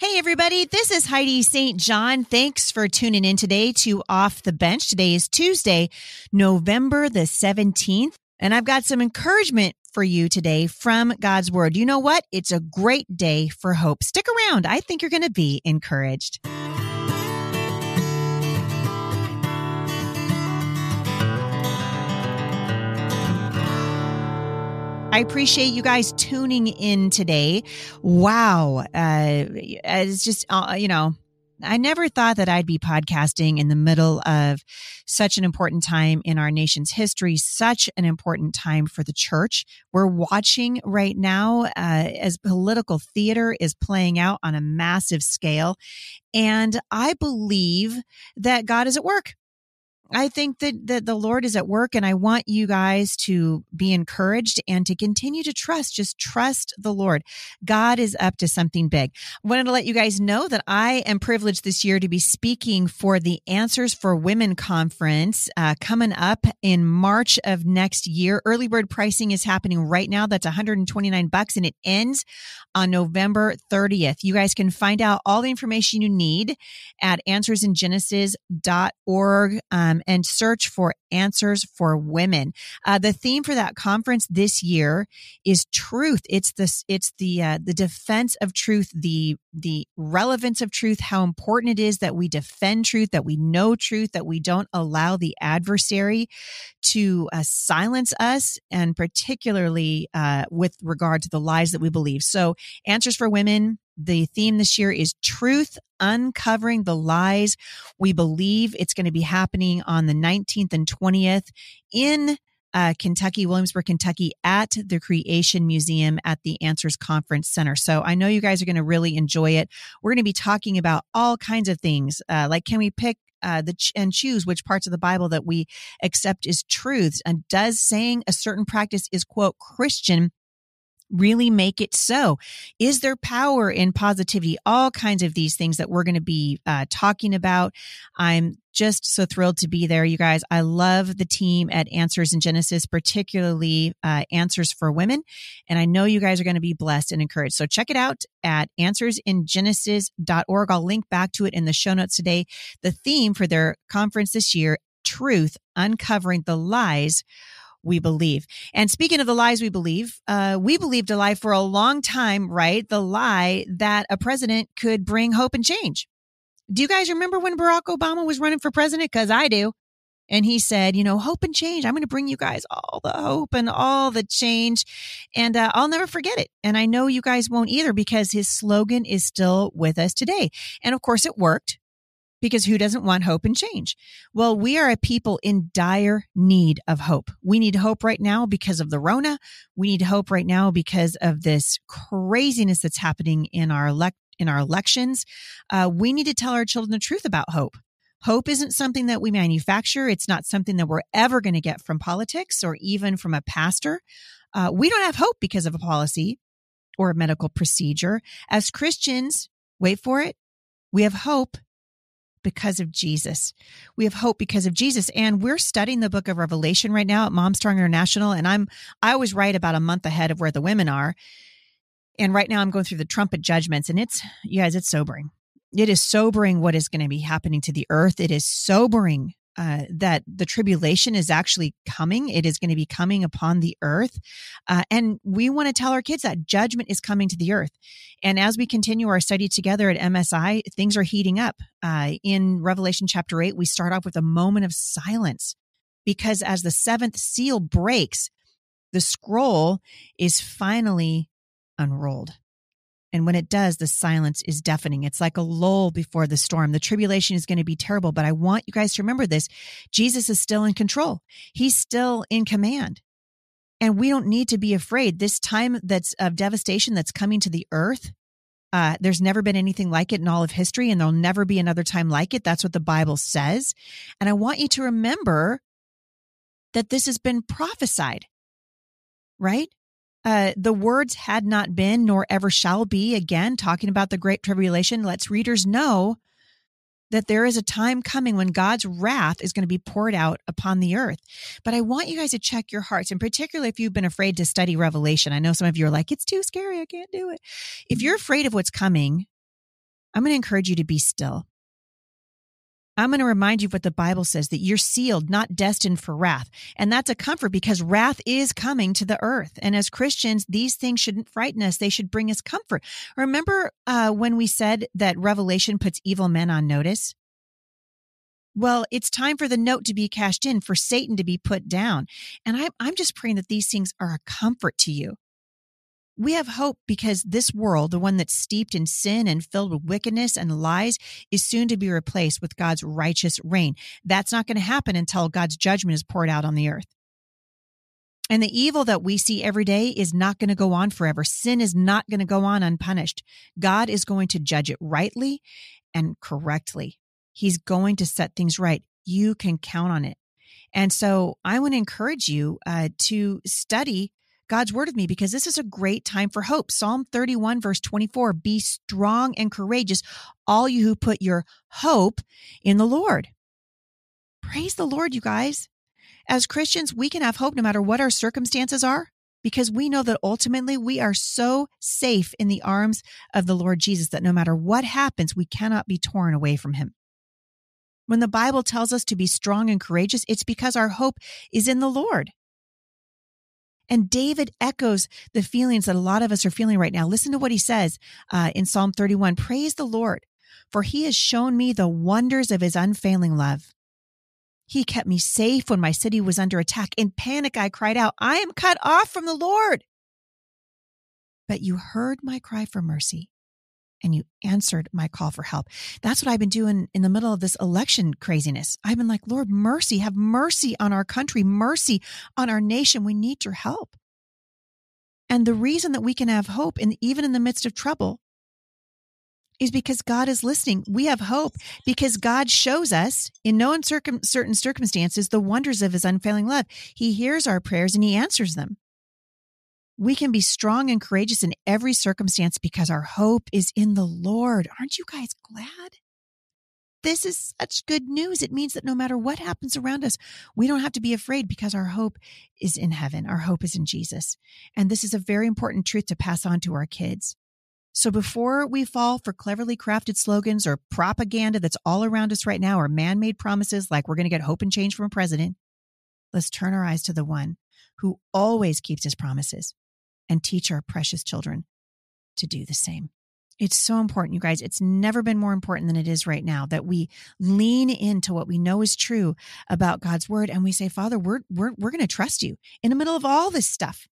Hey, everybody, this is Heidi St. John. Thanks for tuning in today to Off the Bench. Today is Tuesday, November the 17th, and I've got some encouragement for you today from God's Word. You know what? It's a great day for hope. Stick around. I think you're going to be encouraged. I appreciate you guys tuning in today. Wow. Uh, it's just, uh, you know, I never thought that I'd be podcasting in the middle of such an important time in our nation's history, such an important time for the church. We're watching right now uh, as political theater is playing out on a massive scale. And I believe that God is at work. I think that, that the Lord is at work and I want you guys to be encouraged and to continue to trust. Just trust the Lord. God is up to something big. I wanted to let you guys know that I am privileged this year to be speaking for the Answers for Women conference uh, coming up in March of next year. Early bird pricing is happening right now. That's 129 bucks and it ends on November 30th. You guys can find out all the information you need at answersingenesis.org. Um, and search for answers for women. Uh, the theme for that conference this year is truth. It's this, it's the, uh, the defense of truth, the, the relevance of truth, how important it is that we defend truth, that we know truth, that we don't allow the adversary to uh, silence us, and particularly uh, with regard to the lies that we believe. So, Answers for Women the theme this year is truth, uncovering the lies we believe. It's going to be happening on the 19th and 20th in uh, Kentucky, Williamsburg, Kentucky, at the Creation Museum at the Answers Conference Center. So I know you guys are going to really enjoy it. We're going to be talking about all kinds of things, uh, like can we pick uh, the ch- and choose which parts of the Bible that we accept as truths, and does saying a certain practice is quote Christian really make it so? Is there power in positivity? All kinds of these things that we're going to be uh, talking about. I'm just so thrilled to be there, you guys. I love the team at Answers in Genesis, particularly uh, Answers for Women. And I know you guys are going to be blessed and encouraged. So check it out at answersingenesis.org. I'll link back to it in the show notes today. The theme for their conference this year, Truth, Uncovering the Lies we believe. And speaking of the lies we believe, uh, we believed a lie for a long time, right? The lie that a president could bring hope and change. Do you guys remember when Barack Obama was running for president? Because I do. And he said, you know, hope and change. I'm going to bring you guys all the hope and all the change. And uh, I'll never forget it. And I know you guys won't either because his slogan is still with us today. And of course, it worked because who doesn't want hope and change? Well, we are a people in dire need of hope. We need hope right now because of the Rona. We need hope right now because of this craziness that's happening in our elect in our elections. Uh, we need to tell our children the truth about hope. Hope isn't something that we manufacture. It's not something that we're ever going to get from politics or even from a pastor. Uh, we don't have hope because of a policy or a medical procedure. As Christians, wait for it, we have hope because of Jesus. We have hope because of Jesus. And we're studying the book of Revelation right now at Mom Strong International. And I'm, I always write about a month ahead of where the women are. And right now I'm going through the trumpet judgments and it's, you guys, it's sobering. It is sobering what is going to be happening to the earth. It is sobering uh, that the tribulation is actually coming. It is going to be coming upon the earth. Uh, and we want to tell our kids that judgment is coming to the earth. And as we continue our study together at MSI, things are heating up. Uh, in Revelation chapter 8, we start off with a moment of silence because as the seventh seal breaks, the scroll is finally unrolled. And when it does, the silence is deafening. It's like a lull before the storm. The tribulation is going to be terrible, but I want you guys to remember this. Jesus is still in control. He's still in command. And we don't need to be afraid. This time that's of devastation that's coming to the earth, uh, there's never been anything like it in all of history, and there'll never be another time like it. That's what the Bible says. And I want you to remember that this has been prophesied, right? Uh, the words had not been nor ever shall be again talking about the great tribulation lets readers know that there is a time coming when God's wrath is going to be poured out upon the earth. But I want you guys to check your hearts, and particularly if you've been afraid to study Revelation. I know some of you are like, it's too scary. I can't do it. If you're afraid of what's coming, I'm going to encourage you to be still. I'm going to remind you of what the Bible says that you're sealed, not destined for wrath. And that's a comfort because wrath is coming to the earth. And as Christians, these things shouldn't frighten us. They should bring us comfort. Remember uh, when we said that Revelation puts evil men on notice? Well, it's time for the note to be cashed in, for Satan to be put down. And I'm, I'm just praying that these things are a comfort to you. We have hope because this world, the one that's steeped in sin and filled with wickedness and lies, is soon to be replaced with God's righteous reign. That's not going to happen until God's judgment is poured out on the earth. And the evil that we see every day is not going to go on forever. Sin is not going to go on unpunished. God is going to judge it rightly and correctly. He's going to set things right. You can count on it. And so I want to encourage you uh, to study God's word with me because this is a great time for hope. Psalm 31, verse 24 Be strong and courageous, all you who put your hope in the Lord. Praise the Lord, you guys. As Christians, we can have hope no matter what our circumstances are because we know that ultimately we are so safe in the arms of the Lord Jesus that no matter what happens, we cannot be torn away from him. When the Bible tells us to be strong and courageous, it's because our hope is in the Lord. And David echoes the feelings that a lot of us are feeling right now. Listen to what he says uh, in Psalm 31 Praise the Lord, for he has shown me the wonders of his unfailing love. He kept me safe when my city was under attack. In panic, I cried out, I am cut off from the Lord. But you heard my cry for mercy and you answered my call for help. That's what I've been doing in the middle of this election craziness. I've been like, Lord, mercy, have mercy on our country, mercy on our nation. We need your help. And the reason that we can have hope, and even in the midst of trouble, is because God is listening. We have hope because God shows us in no uncertain circumstances the wonders of his unfailing love. He hears our prayers and he answers them. We can be strong and courageous in every circumstance because our hope is in the Lord. Aren't you guys glad? This is such good news. It means that no matter what happens around us, we don't have to be afraid because our hope is in heaven. Our hope is in Jesus. And this is a very important truth to pass on to our kids. So before we fall for cleverly crafted slogans or propaganda that's all around us right now or man made promises like we're going to get hope and change from a president, let's turn our eyes to the one who always keeps his promises and teach our precious children to do the same. It's so important, you guys. It's never been more important than it is right now that we lean into what we know is true about God's word and we say, Father, we're, we're, we're going to trust you in the middle of all this stuff.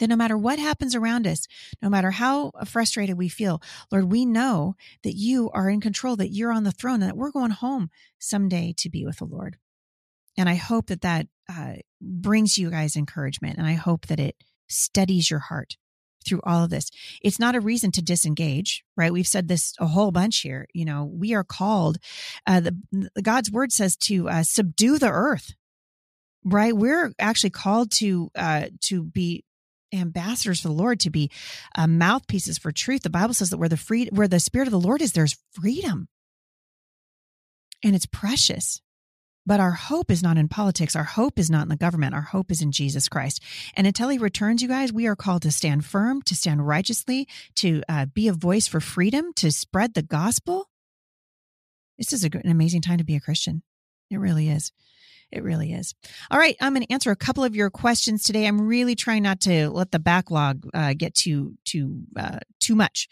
That no matter what happens around us, no matter how frustrated we feel, Lord, we know that you are in control, that you're on the throne, and that we're going home someday to be with the Lord. And I hope that that uh, brings you guys encouragement. And I hope that it steadies your heart through all of this. It's not a reason to disengage, right? We've said this a whole bunch here. You know, we are called, uh, the, God's word says to uh, subdue the earth, right? We're actually called to, uh, to be ambassadors for the Lord, to be uh, mouthpieces for truth. The Bible says that where the free, where the spirit of the Lord is, there's freedom. And it's precious. But our hope is not in politics. Our hope is not in the government. Our hope is in Jesus Christ. And until he returns, you guys, we are called to stand firm, to stand righteously, to uh, be a voice for freedom, to spread the gospel. This is a, an amazing time to be a Christian. It really is. It really is. All right, I'm going to answer a couple of your questions today. I'm really trying not to let the backlog uh, get too too uh, too much.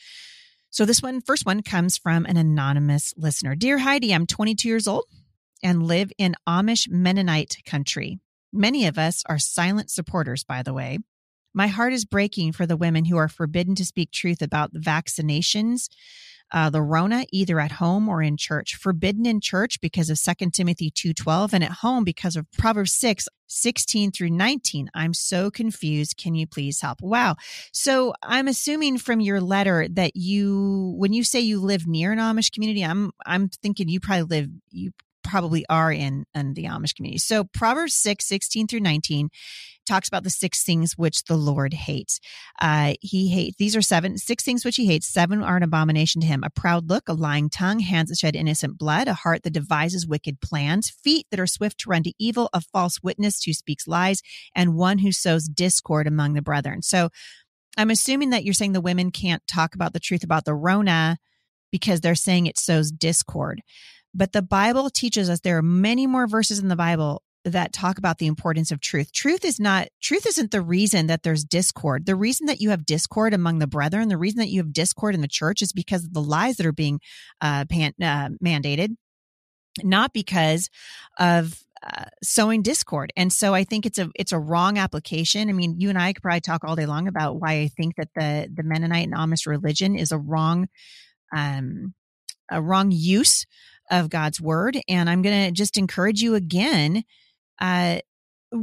So this one, first one, comes from an anonymous listener. Dear Heidi, I'm 22 years old and live in Amish Mennonite country. Many of us are silent supporters, by the way. My heart is breaking for the women who are forbidden to speak truth about the vaccinations, uh, the Rona, either at home or in church. Forbidden in church because of 2 Timothy 2.12 and at home because of Proverbs 6, 16 through 19. I'm so confused. Can you please help? Wow. So I'm assuming from your letter that you, when you say you live near an Amish community, I'm, I'm thinking you probably live, you probably are in, in the Amish community. So Proverbs 6, 16 through 19 talks about the six things which the Lord hates. Uh, he hates, these are seven, six things which he hates. Seven are an abomination to him. A proud look, a lying tongue, hands that shed innocent blood, a heart that devises wicked plans, feet that are swift to run to evil, a false witness who speaks lies, and one who sows discord among the brethren. So I'm assuming that you're saying the women can't talk about the truth about the Rona because they're saying it sows discord. But the Bible teaches us there are many more verses in the Bible that talk about the importance of truth. Truth is not, truth isn't the reason that there's discord. The reason that you have discord among the brethren, the reason that you have discord in the church is because of the lies that are being uh, pan, uh, mandated, not because of uh, sowing discord. And so I think it's a it's a wrong application. I mean, you and I could probably talk all day long about why I think that the the Mennonite and Amish religion is a wrong um a wrong use of God's word. And I'm going to just encourage you again uh,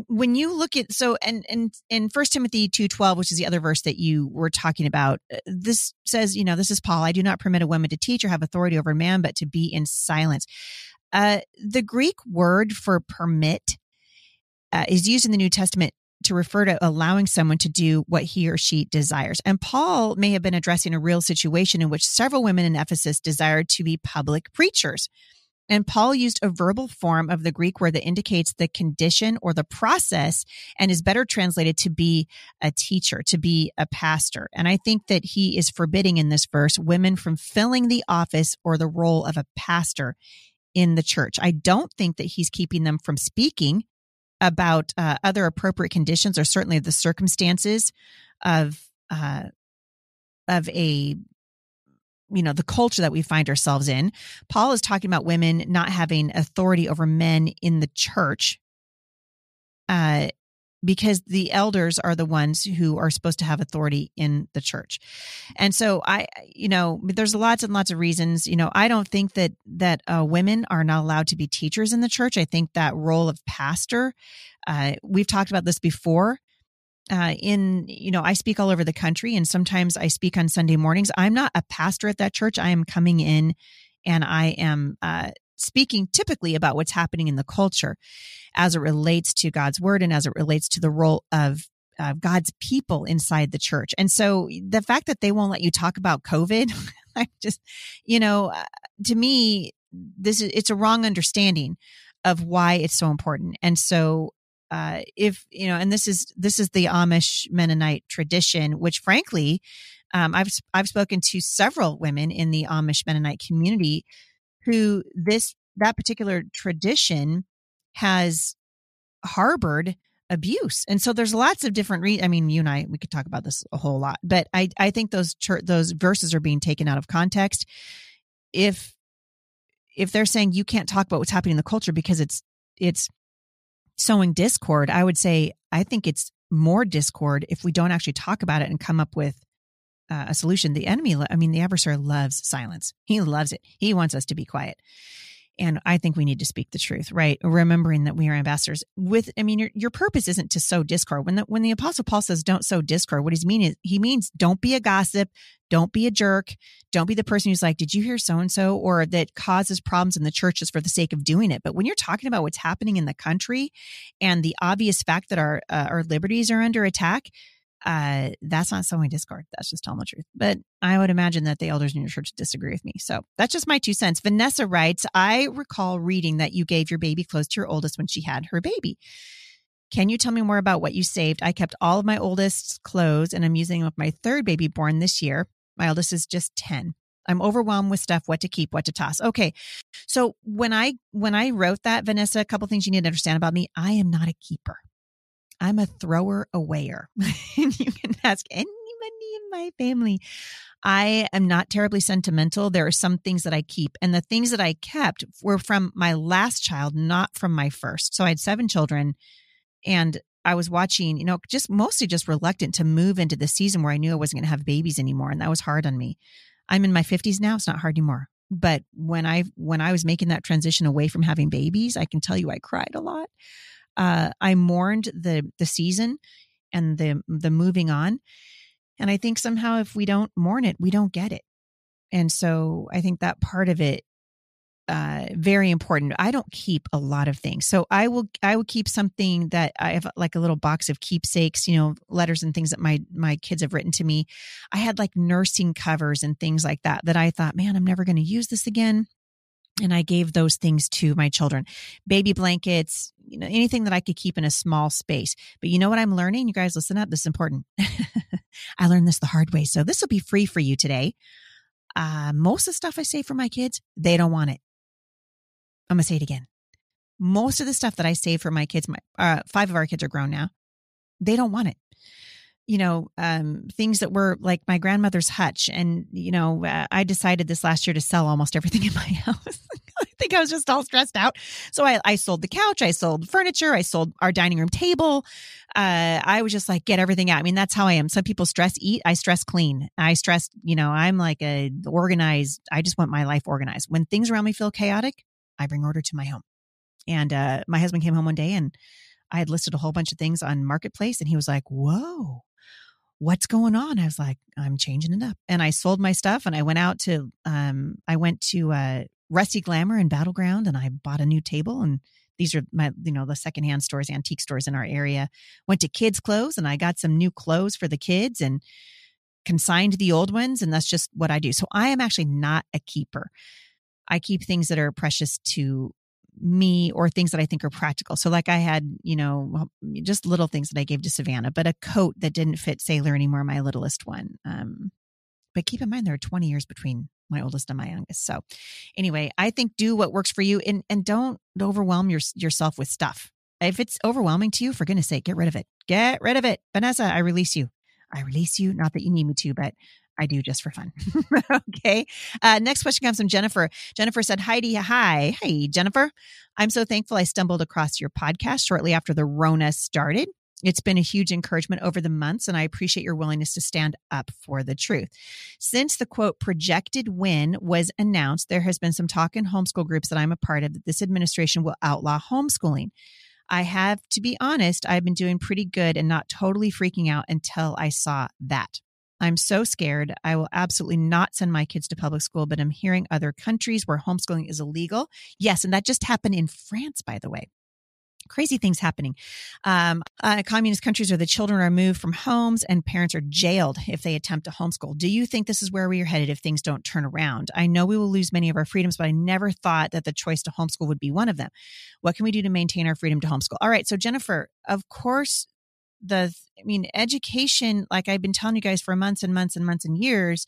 when you look at so and and in first timothy 2.12 which is the other verse that you were talking about uh, this says you know this is paul i do not permit a woman to teach or have authority over a man but to be in silence uh, the greek word for permit uh, is used in the new testament to refer to allowing someone to do what he or she desires and paul may have been addressing a real situation in which several women in ephesus desired to be public preachers and Paul used a verbal form of the Greek word that indicates the condition or the process and is better translated to be a teacher, to be a pastor. And I think that he is forbidding in this verse women from filling the office or the role of a pastor in the church. I don't think that he's keeping them from speaking about uh, other appropriate conditions or certainly the circumstances of uh, of a you know the culture that we find ourselves in. Paul is talking about women not having authority over men in the church uh because the elders are the ones who are supposed to have authority in the church. And so i you know there's lots and lots of reasons. You know i don't think that that uh, women are not allowed to be teachers in the church. I think that role of pastor uh, we've talked about this before. Uh, in you know i speak all over the country and sometimes i speak on sunday mornings. I'm not a pastor at that church. I am coming in and i am uh, speaking typically about what's happening in the culture as it relates to god's word and as it relates to the role of god's people inside the church. And so the fact that they won't let you talk about covid i just you know uh, to me this is it's a wrong understanding of why it's so important. And so uh, if you know, and this is this is the Amish Mennonite tradition, which frankly, um, I've I've spoken to several women in the Amish Mennonite community who this that particular tradition has harbored abuse. And so there's lots of different re- i mean you and i we could talk about this a whole lot but i i think those those verses are being taken out of context. If if they're saying you can't talk about what's happening in the culture because it's it's sowing discord, I would say I think it's more discord if we don't actually talk about it and come up with uh, a solution. The enemy, I mean, the adversary loves silence. He loves it. He wants us to be quiet. And I think we need to speak the truth, right? Remembering that we are ambassadors with, I mean, your, your purpose isn't to sow discord. When the, when the apostle Paul says don't sow discord, what he's mean is he means don't be a gossip. Don't be a jerk. Don't be the person who's like, did you hear so and so? Or that causes problems in the church just for the sake of doing it. But when you're talking about what's happening in the country and the obvious fact that our, uh, our liberties are under attack, uh, that's not sowing discord. That's just telling the truth. But I would imagine that the elders in your church disagree with me. So that's just my two cents. Vanessa writes, I recall reading that you gave your baby clothes to your oldest when she had her baby. Can you tell me more about what you saved? I kept all of my oldest's clothes and I'm using them with my third baby born this year. My oldest is just 10. I'm overwhelmed with stuff, what to keep, what to toss. Okay. So when I when I wrote that, Vanessa, a couple things you need to understand about me. I am not a keeper. I'm a thrower awayer. And you can ask anybody in my family. I am not terribly sentimental. There are some things that I keep, and the things that I kept were from my last child, not from my first. So I had seven children, and I was watching, you know, just mostly just reluctant to move into the season where I knew I wasn't going to have babies anymore, and that was hard on me. I'm in my 50s now; it's not hard anymore. But when I when I was making that transition away from having babies, I can tell you I cried a lot uh, I mourned the the season and the the moving on. And I think somehow if we don't mourn it, we don't get it. And so I think that part of it uh, very important. I don't keep a lot of things, so I will I will keep something that I have like a little box of keepsakes, you know, letters and things that my my kids have written to me. I had like nursing covers and things like that that I thought, man, I'm never going to use this again and I gave those things to my children. Baby blankets, you know, anything that I could keep in a small space. But you know what I'm learning? You guys listen up. This is important. I learned this the hard way. So this will be free for you today. uh, most of the stuff I save for my kids, they don't want it. I'm to say it again. Most of the stuff that I save for my kids, my uh, five of our kids are grown now, they don't want it you know, um, things that were like my grandmother's hutch. And, you know, uh, I decided this last year to sell almost everything in my house. I think I was just all stressed out. So I, I sold the couch, I sold furniture, I sold our dining room table. Uh, I was just like, get everything out. I mean, that's how I am. Some people stress eat. I stress clean. I stress, you know, I'm like a organized. I just want my life organized. When things around me feel chaotic, I bring order to my home. And uh, my husband came home one day and I had listed a whole bunch of things on Marketplace, and he was like, whoa what's going on? I was like, I'm changing it up. And I sold my stuff and I went out to, um, I went to, uh, Rusty Glamour and Battleground and I bought a new table and these are my, you know, the secondhand stores, antique stores in our area. Went to kids' clothes and I got some new clothes for the kids and consigned the old ones. And that's just what I do. So I am actually not a keeper. I keep things that are precious to me or things that I think are practical. So, like I had, you know, just little things that I gave to Savannah, but a coat that didn't fit Sailor anymore, my littlest one. Um, but keep in mind, there are 20 years between my oldest and my youngest. So, anyway, I think do what works for you and, and don't overwhelm your, yourself with stuff. If it's overwhelming to you, for goodness sake, get rid of it. Get rid of it. Vanessa, I release you. I release you. Not that you need me to, but I do just for fun. okay. Uh, next question comes from Jennifer. Jennifer said, Heidi, hi. Hey, Jennifer. I'm so thankful I stumbled across your podcast shortly after the Rona started. It's been a huge encouragement over the months, and I appreciate your willingness to stand up for the truth. Since the quote projected win was announced, there has been some talk in homeschool groups that I'm a part of that this administration will outlaw homeschooling. I have to be honest, I've been doing pretty good and not totally freaking out until I saw that. I'm so scared. I will absolutely not send my kids to public school, but I'm hearing other countries where homeschooling is illegal. Yes, and that just happened in France, by the way. Crazy things happening. Um, uh, communist countries where the children are moved from homes and parents are jailed if they attempt to homeschool. Do you think this is where we are headed if things don't turn around? I know we will lose many of our freedoms, but I never thought that the choice to homeschool would be one of them. What can we do to maintain our freedom to homeschool? All right. So, Jennifer, of course, the i mean education like i've been telling you guys for months and months and months and years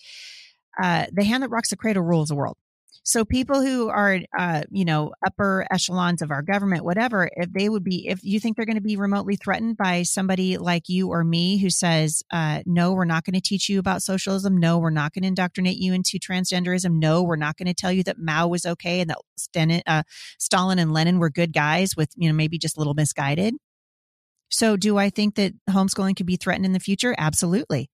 uh the hand that rocks the cradle rules the world. So people who are uh you know upper echelons of our government whatever if they would be if you think they're going to be remotely threatened by somebody like you or me who says uh no we're not going to teach you about socialism. No we're not going to indoctrinate you into transgenderism. No we're not going to tell you that mao was okay and that Stalin, uh, Stalin and lenin were good guys with you know maybe just a little misguided so, do I think that homeschooling could be threatened in the future? Absolutely.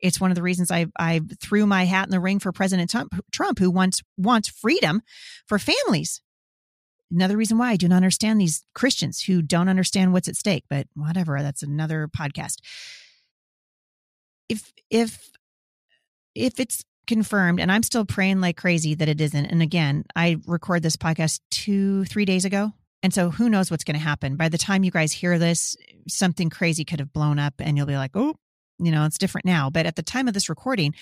It's one of the reasons I I threw my hat in the ring for President Trump, Trump who wants wants freedom for families. Another reason why I do not understand these Christians who don't understand what's at stake, but whatever, that's another podcast. If if if it's confirmed and I'm still praying like crazy that it isn't. And again, I record this podcast 2 3 days ago and so who knows what's going to happen? By the time you guys hear this, something crazy could have blown up and you'll be like, oh, you know, it's different now. But at the time of this recording,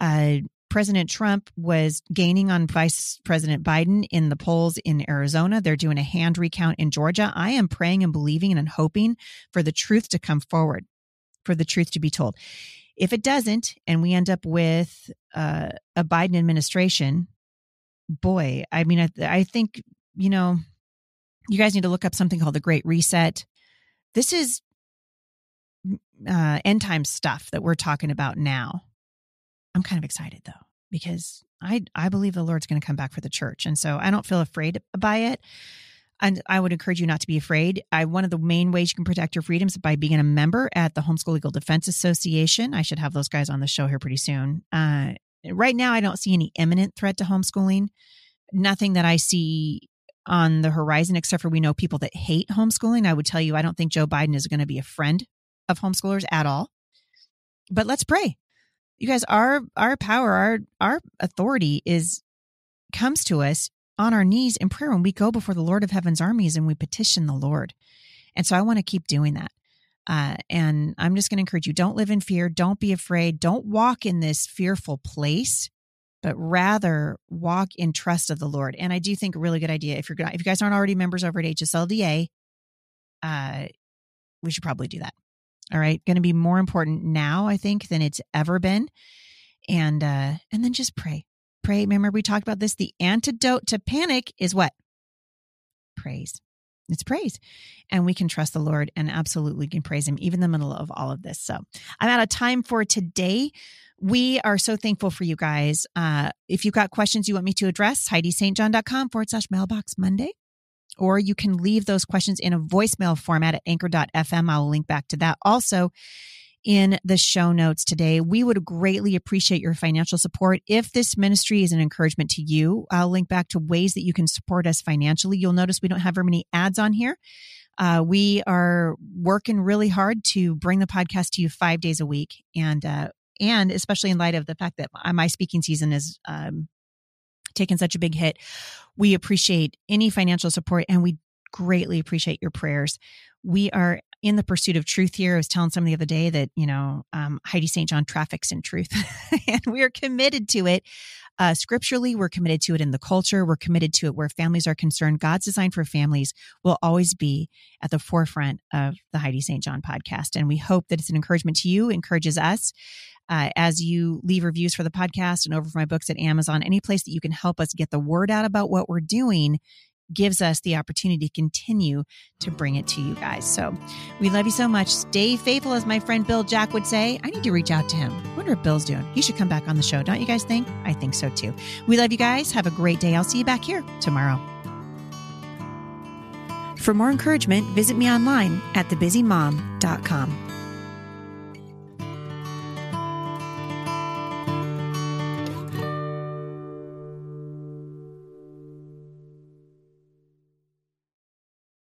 uh, President Trump was gaining on Vice President Biden in the polls in Arizona. They're doing a hand recount in Georgia. I am praying and believing and hoping for the truth to come forward, for the truth to be told. If it doesn't, and we end up with uh, a Biden administration, boy, I mean, I, I think, you know, you guys need to look up something called the Great Reset. This is uh, end time stuff that we're talking about now. I'm kind of excited though because I I believe the Lord's going to come back for the church, and so I don't feel afraid by it. And I would encourage you not to be afraid. I one of the main ways you can protect your freedoms by being a member at the Homeschool Legal Defense Association. I should have those guys on the show here pretty soon. Uh, right now, I don't see any imminent threat to homeschooling. Nothing that I see on the horizon, except for we know people that hate homeschooling. I would tell you, I don't think Joe Biden is going to be a friend of homeschoolers at all. But let's pray. You guys, our our power, our our authority is comes to us on our knees in prayer when we go before the Lord of Heaven's armies and we petition the Lord. And so I want to keep doing that. Uh, and I'm just going to encourage you: don't live in fear. Don't be afraid. Don't walk in this fearful place but rather walk in trust of the Lord. And I do think a really good idea if you're if you guys aren't already members over at HSLDA, uh, we should probably do that. All right, going to be more important now, I think, than it's ever been. And uh, and then just pray. pray. Remember, we talked about this. The antidote to panic is what? Praise. It's praise. And we can trust the Lord and absolutely can praise Him, even in the middle of all of this. So I'm out of time for today. We are so thankful for you guys. Uh, if you've got questions you want me to address, HeidiSt.John.com forward slash mailbox Monday. Or you can leave those questions in a voicemail format at anchor.fm. I'll link back to that. Also, in the show notes today. We would greatly appreciate your financial support. If this ministry is an encouragement to you, I'll link back to ways that you can support us financially. You'll notice we don't have very many ads on here. Uh, we are working really hard to bring the podcast to you five days a week, and uh, and especially in light of the fact that my speaking season is um, taken such a big hit, we appreciate any financial support, and we greatly appreciate your prayers. We are in the pursuit of truth here. I was telling somebody the other day that, you know, um, Heidi St. John traffics in truth, and we are committed to it. Uh, scripturally, we're committed to it in the culture. We're committed to it where families are concerned. God's design for families will always be at the forefront of the Heidi St. John podcast. And we hope that it's an encouragement to you, encourages us. Uh, as you leave reviews for the podcast and over for my books at Amazon, any place that you can help us get the word out about what we're doing gives us the opportunity to continue to bring it to you guys. So we love you so much. Stay faithful, as my friend Bill Jack would say. I need to reach out to him. I wonder what Bill's doing. He should come back on the show. Don't you guys think? I think so too. We love you guys. Have a great day. I'll see you back here tomorrow. For more encouragement, visit me online at thebusymom.com.